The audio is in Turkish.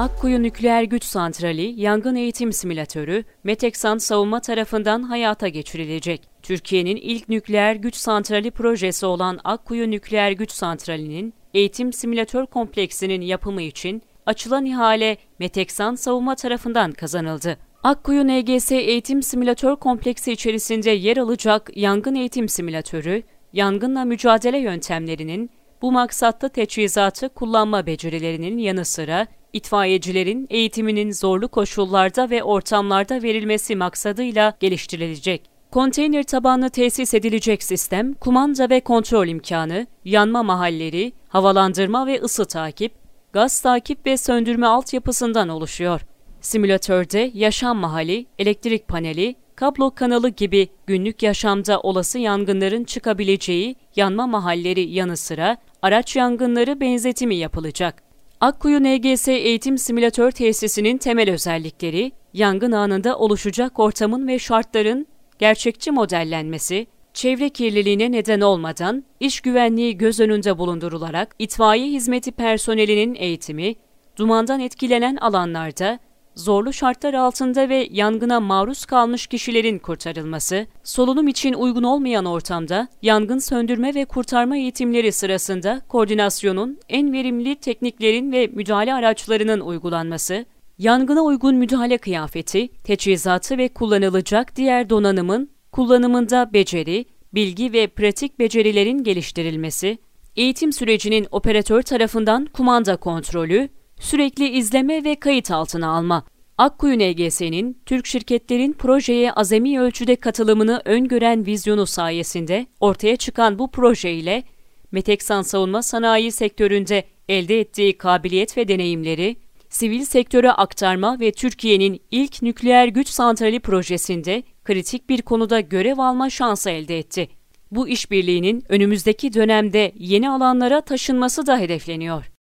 Akkuyu Nükleer Güç Santrali Yangın Eğitim Simülatörü Meteksan Savunma tarafından hayata geçirilecek. Türkiye'nin ilk nükleer güç santrali projesi olan Akkuyu Nükleer Güç Santrali'nin eğitim simülatör kompleksinin yapımı için açılan ihale Meteksan Savunma tarafından kazanıldı. Akkuyu NGS Eğitim Simülatör Kompleksi içerisinde yer alacak yangın eğitim simülatörü, yangınla mücadele yöntemlerinin bu maksatta teçhizatı kullanma becerilerinin yanı sıra itfaiyecilerin eğitiminin zorlu koşullarda ve ortamlarda verilmesi maksadıyla geliştirilecek. Konteyner tabanlı tesis edilecek sistem, kumanda ve kontrol imkanı, yanma mahalleri, havalandırma ve ısı takip, gaz takip ve söndürme altyapısından oluşuyor. Simülatörde yaşam mahalli, elektrik paneli, kablo kanalı gibi günlük yaşamda olası yangınların çıkabileceği yanma mahalleri yanı sıra araç yangınları benzetimi yapılacak. Akkuyu NGS Eğitim Simülatör Tesisinin temel özellikleri, yangın anında oluşacak ortamın ve şartların gerçekçi modellenmesi, çevre kirliliğine neden olmadan iş güvenliği göz önünde bulundurularak itfaiye hizmeti personelinin eğitimi, dumandan etkilenen alanlarda zorlu şartlar altında ve yangına maruz kalmış kişilerin kurtarılması, solunum için uygun olmayan ortamda yangın söndürme ve kurtarma eğitimleri sırasında koordinasyonun en verimli tekniklerin ve müdahale araçlarının uygulanması, yangına uygun müdahale kıyafeti, teçhizatı ve kullanılacak diğer donanımın kullanımında beceri, bilgi ve pratik becerilerin geliştirilmesi, eğitim sürecinin operatör tarafından kumanda kontrolü, sürekli izleme ve kayıt altına alma. Akkuyu NGS'nin Türk şirketlerin projeye azami ölçüde katılımını öngören vizyonu sayesinde ortaya çıkan bu proje ile Meteksan savunma sanayi sektöründe elde ettiği kabiliyet ve deneyimleri, sivil sektöre aktarma ve Türkiye'nin ilk nükleer güç santrali projesinde kritik bir konuda görev alma şansı elde etti. Bu işbirliğinin önümüzdeki dönemde yeni alanlara taşınması da hedefleniyor.